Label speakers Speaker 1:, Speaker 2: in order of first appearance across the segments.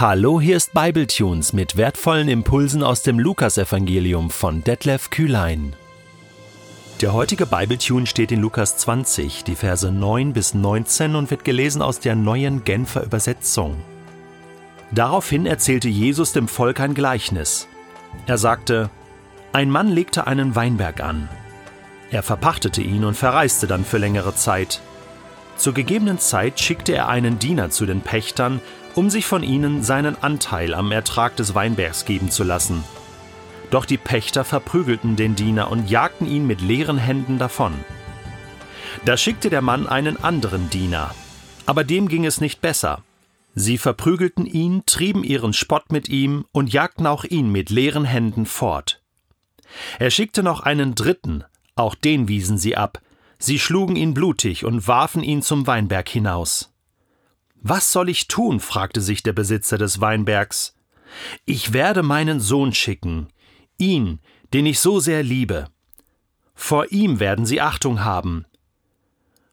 Speaker 1: Hallo, hier ist Bibletunes mit wertvollen Impulsen aus dem Lukasevangelium von Detlef Kühlein. Der heutige Bibletune steht in Lukas 20, die Verse 9 bis 19 und wird gelesen aus der neuen Genfer Übersetzung. Daraufhin erzählte Jesus dem Volk ein Gleichnis. Er sagte: Ein Mann legte einen Weinberg an. Er verpachtete ihn und verreiste dann für längere Zeit. Zur gegebenen Zeit schickte er einen Diener zu den Pächtern, um sich von ihnen seinen Anteil am Ertrag des Weinbergs geben zu lassen. Doch die Pächter verprügelten den Diener und jagten ihn mit leeren Händen davon. Da schickte der Mann einen anderen Diener, aber dem ging es nicht besser. Sie verprügelten ihn, trieben ihren Spott mit ihm und jagten auch ihn mit leeren Händen fort. Er schickte noch einen dritten, auch den wiesen sie ab, Sie schlugen ihn blutig und warfen ihn zum Weinberg hinaus. Was soll ich tun? fragte sich der Besitzer des Weinbergs. Ich werde meinen Sohn schicken, ihn, den ich so sehr liebe. Vor ihm werden sie Achtung haben.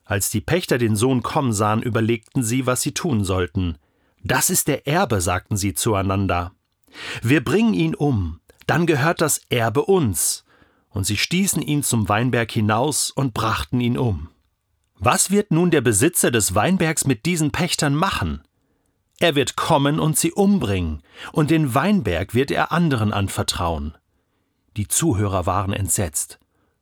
Speaker 1: Als die Pächter den Sohn kommen sahen, überlegten sie, was sie tun sollten. Das ist der Erbe, sagten sie zueinander. Wir bringen ihn um, dann gehört das Erbe uns und sie stießen ihn zum Weinberg hinaus und brachten ihn um. Was wird nun der Besitzer des Weinbergs mit diesen Pächtern machen? Er wird kommen und sie umbringen, und den Weinberg wird er anderen anvertrauen. Die Zuhörer waren entsetzt.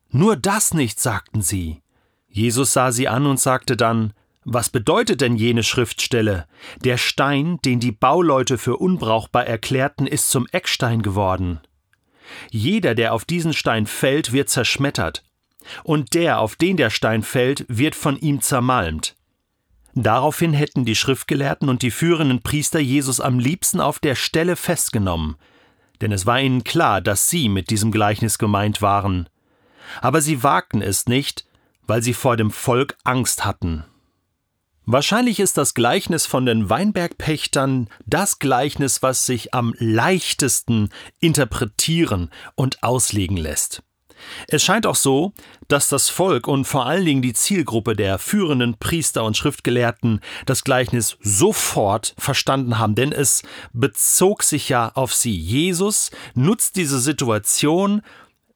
Speaker 1: Nur das nicht, sagten sie. Jesus sah sie an und sagte dann, was bedeutet denn jene Schriftstelle? Der Stein, den die Bauleute für unbrauchbar erklärten, ist zum Eckstein geworden. Jeder, der auf diesen Stein fällt, wird zerschmettert, und der, auf den der Stein fällt, wird von ihm zermalmt. Daraufhin hätten die Schriftgelehrten und die führenden Priester Jesus am liebsten auf der Stelle festgenommen, denn es war ihnen klar, dass sie mit diesem Gleichnis gemeint waren. Aber sie wagten es nicht, weil sie vor dem Volk Angst hatten. Wahrscheinlich ist das Gleichnis von den Weinbergpächtern das Gleichnis, was sich am leichtesten interpretieren und auslegen lässt. Es scheint auch so, dass das Volk und vor allen Dingen die Zielgruppe der führenden Priester und Schriftgelehrten das Gleichnis sofort verstanden haben, denn es bezog sich ja auf sie. Jesus nutzt diese Situation,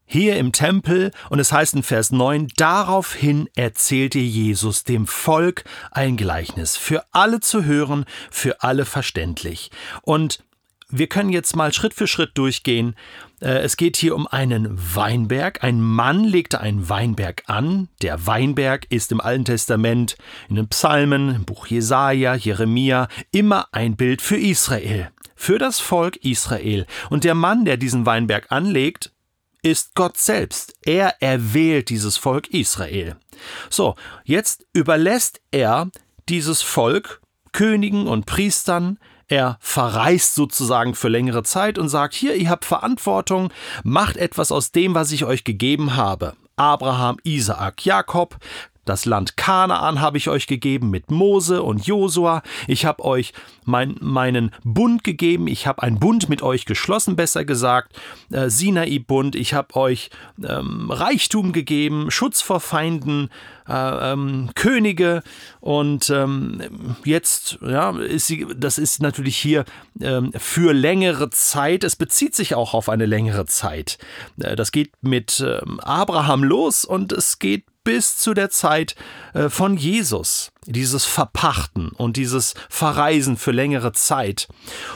Speaker 1: hier im Tempel, und es heißt in Vers 9, daraufhin erzählte Jesus dem Volk ein Gleichnis, für alle zu hören, für alle verständlich. Und wir können jetzt mal Schritt für Schritt durchgehen. Äh, es geht hier um einen Weinberg. Ein Mann legte einen Weinberg an. Der Weinberg ist im Alten Testament, in den Psalmen, im Buch Jesaja, Jeremia, immer ein Bild für Israel. Für das Volk Israel. Und der Mann, der diesen Weinberg anlegt, ist Gott selbst. Er erwählt dieses Volk Israel. So, jetzt überlässt er dieses Volk Königen und Priestern, er verreist sozusagen für längere Zeit und sagt, hier, ihr habt Verantwortung, macht etwas aus dem, was ich euch gegeben habe. Abraham, Isaak, Jakob, das Land Kanaan habe ich euch gegeben mit Mose und Josua. Ich habe euch mein, meinen Bund gegeben. Ich habe einen Bund mit euch geschlossen, besser gesagt. Äh, Sinai-Bund. Ich habe euch ähm, Reichtum gegeben, Schutz vor Feinden, äh, ähm, Könige. Und ähm, jetzt, ja, ist sie, das ist natürlich hier ähm, für längere Zeit. Es bezieht sich auch auf eine längere Zeit. Äh, das geht mit ähm, Abraham los und es geht bis zu der Zeit äh, von Jesus. Dieses Verpachten und dieses Verreisen für längere Zeit.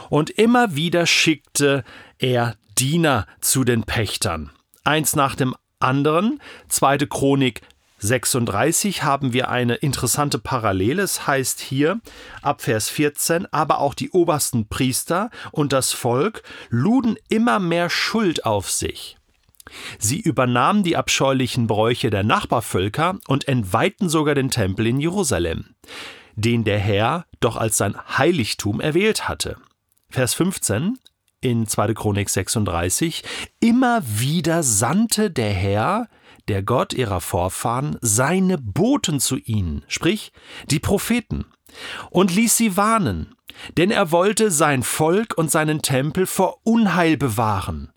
Speaker 1: Und immer wieder schickte er Diener zu den Pächtern. Eins nach dem anderen. Zweite Chronik 36 haben wir eine interessante Parallele. Es heißt hier ab Vers 14, aber auch die obersten Priester und das Volk luden immer mehr Schuld auf sich. Sie übernahmen die abscheulichen Bräuche der Nachbarvölker und entweihten sogar den Tempel in Jerusalem, den der Herr doch als sein Heiligtum erwählt hatte. Vers 15 in 2. Chronik 36 Immer wieder sandte der Herr, der Gott ihrer Vorfahren, seine Boten zu ihnen, sprich die Propheten, und ließ sie warnen, denn er wollte sein Volk und seinen Tempel vor Unheil bewahren.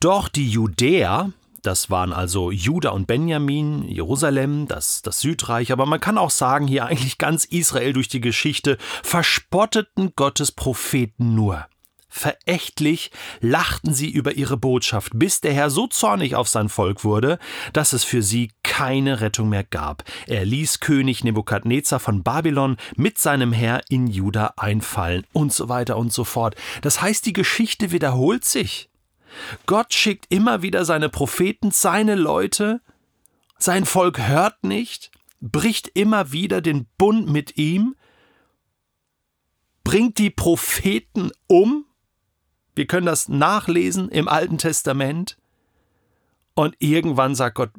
Speaker 1: Doch die Judäer, Das waren also Juda und Benjamin, Jerusalem, das, das Südreich, aber man kann auch sagen, hier eigentlich ganz Israel durch die Geschichte verspotteten Gottes Propheten nur. Verächtlich lachten sie über ihre Botschaft, bis der Herr so zornig auf sein Volk wurde, dass es für sie keine Rettung mehr gab. Er ließ König Nebukadnezar von Babylon mit seinem Heer in Juda einfallen und so weiter und so fort. Das heißt, die Geschichte wiederholt sich. Gott schickt immer wieder seine Propheten, seine Leute, sein Volk hört nicht, bricht immer wieder den Bund mit ihm, bringt die Propheten um, wir können das nachlesen im Alten Testament. Und irgendwann sagt Gott,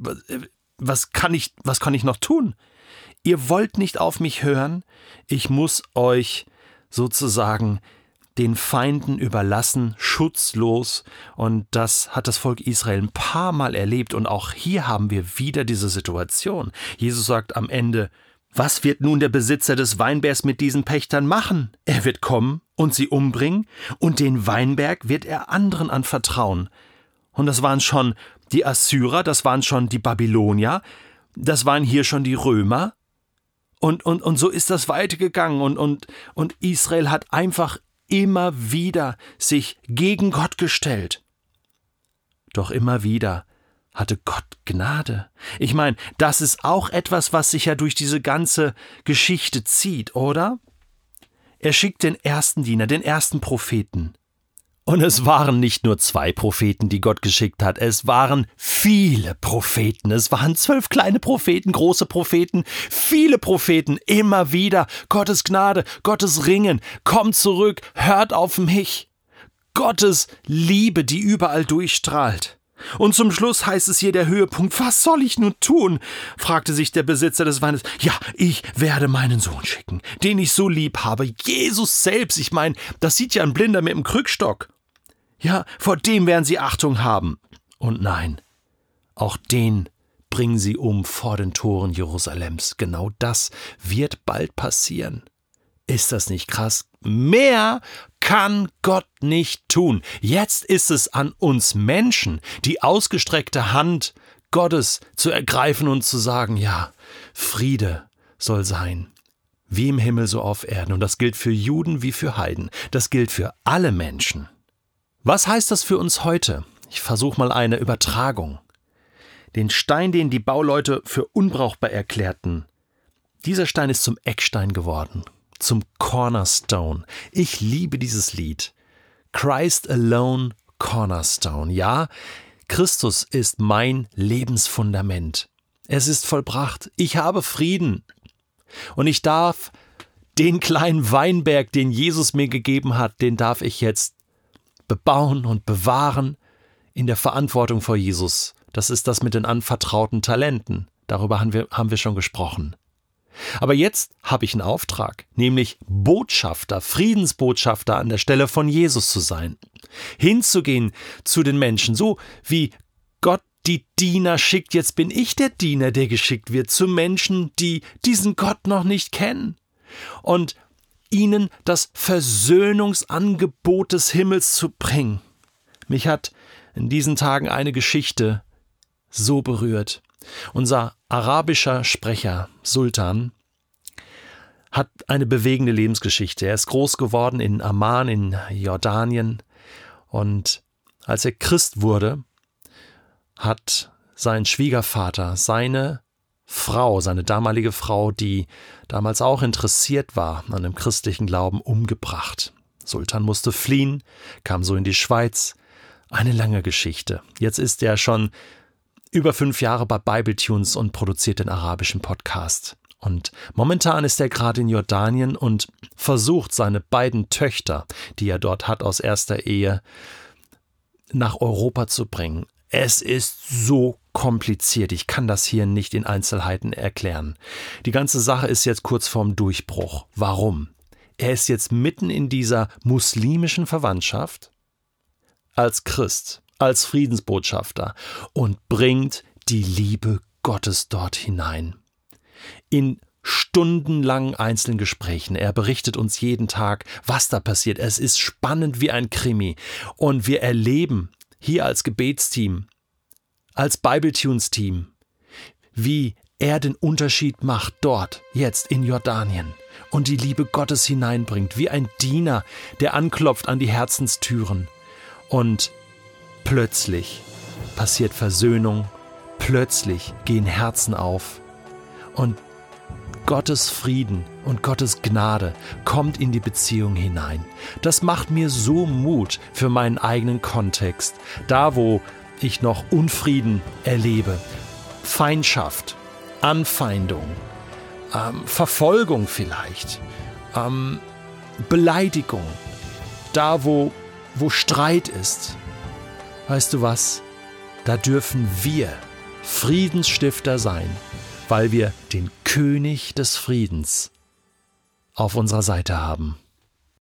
Speaker 1: was kann ich, was kann ich noch tun? Ihr wollt nicht auf mich hören, ich muss euch sozusagen den Feinden überlassen, schutzlos. Und das hat das Volk Israel ein paar Mal erlebt. Und auch hier haben wir wieder diese Situation. Jesus sagt am Ende, was wird nun der Besitzer des Weinbergs mit diesen Pächtern machen? Er wird kommen und sie umbringen, und den Weinberg wird er anderen anvertrauen. Und das waren schon die Assyrer, das waren schon die Babylonier, das waren hier schon die Römer. Und, und, und so ist das weitergegangen. Und, und, und Israel hat einfach immer wieder sich gegen Gott gestellt. Doch immer wieder hatte Gott Gnade. Ich meine, das ist auch etwas, was sich ja durch diese ganze Geschichte zieht, oder? Er schickt den ersten Diener, den ersten Propheten. Und es waren nicht nur zwei Propheten, die Gott geschickt hat, es waren viele Propheten. Es waren zwölf kleine Propheten, große Propheten, viele Propheten, immer wieder. Gottes Gnade, Gottes Ringen, kommt zurück, hört auf mich. Gottes Liebe, die überall durchstrahlt. Und zum Schluss heißt es hier der Höhepunkt. Was soll ich nun tun? fragte sich der Besitzer des Weines. Ja, ich werde meinen Sohn schicken, den ich so lieb habe. Jesus selbst. Ich meine, das sieht ja ein Blinder mit dem Krückstock. Ja, vor dem werden sie Achtung haben. Und nein, auch den bringen sie um vor den Toren Jerusalems. Genau das wird bald passieren. Ist das nicht krass? Mehr kann Gott nicht tun. Jetzt ist es an uns Menschen, die ausgestreckte Hand Gottes zu ergreifen und zu sagen, ja, Friede soll sein. Wie im Himmel so auf Erden. Und das gilt für Juden wie für Heiden. Das gilt für alle Menschen. Was heißt das für uns heute? Ich versuche mal eine Übertragung. Den Stein, den die Bauleute für unbrauchbar erklärten, dieser Stein ist zum Eckstein geworden zum Cornerstone. Ich liebe dieses Lied. Christ Alone Cornerstone. Ja, Christus ist mein Lebensfundament. Es ist vollbracht. Ich habe Frieden. Und ich darf den kleinen Weinberg, den Jesus mir gegeben hat, den darf ich jetzt bebauen und bewahren in der Verantwortung vor Jesus. Das ist das mit den anvertrauten Talenten. Darüber haben wir, haben wir schon gesprochen. Aber jetzt habe ich einen Auftrag, nämlich Botschafter, Friedensbotschafter an der Stelle von Jesus zu sein. Hinzugehen zu den Menschen, so wie Gott die Diener schickt, jetzt bin ich der Diener, der geschickt wird zu Menschen, die diesen Gott noch nicht kennen. Und ihnen das Versöhnungsangebot des Himmels zu bringen. Mich hat in diesen Tagen eine Geschichte so berührt. Unser arabischer Sprecher, Sultan, hat eine bewegende Lebensgeschichte. Er ist groß geworden in Amman in Jordanien und als er Christ wurde, hat sein Schwiegervater seine Frau, seine damalige Frau, die damals auch interessiert war an dem christlichen Glauben, umgebracht. Sultan musste fliehen, kam so in die Schweiz. Eine lange Geschichte. Jetzt ist er schon über fünf Jahre bei Bible Tunes und produziert den arabischen Podcast. Und momentan ist er gerade in Jordanien und versucht, seine beiden Töchter, die er dort hat aus erster Ehe, nach Europa zu bringen. Es ist so kompliziert. Ich kann das hier nicht in Einzelheiten erklären. Die ganze Sache ist jetzt kurz vorm Durchbruch. Warum? Er ist jetzt mitten in dieser muslimischen Verwandtschaft als Christ als Friedensbotschafter und bringt die Liebe Gottes dort hinein. In stundenlangen einzelnen Gesprächen. Er berichtet uns jeden Tag, was da passiert. Es ist spannend wie ein Krimi. Und wir erleben hier als Gebetsteam als Bibletunes-Team, wie er den Unterschied macht dort, jetzt in Jordanien und die Liebe Gottes hineinbringt, wie ein Diener, der anklopft an die Herzenstüren. Und plötzlich passiert Versöhnung, plötzlich gehen Herzen auf. Und Gottes Frieden und Gottes Gnade kommt in die Beziehung hinein. Das macht mir so Mut für meinen eigenen Kontext, da wo ich noch Unfrieden erlebe, Feindschaft, Anfeindung, ähm, Verfolgung vielleicht, ähm, Beleidigung, da wo, wo Streit ist. Weißt du was? Da dürfen wir Friedensstifter sein, weil wir den König des Friedens auf unserer Seite haben.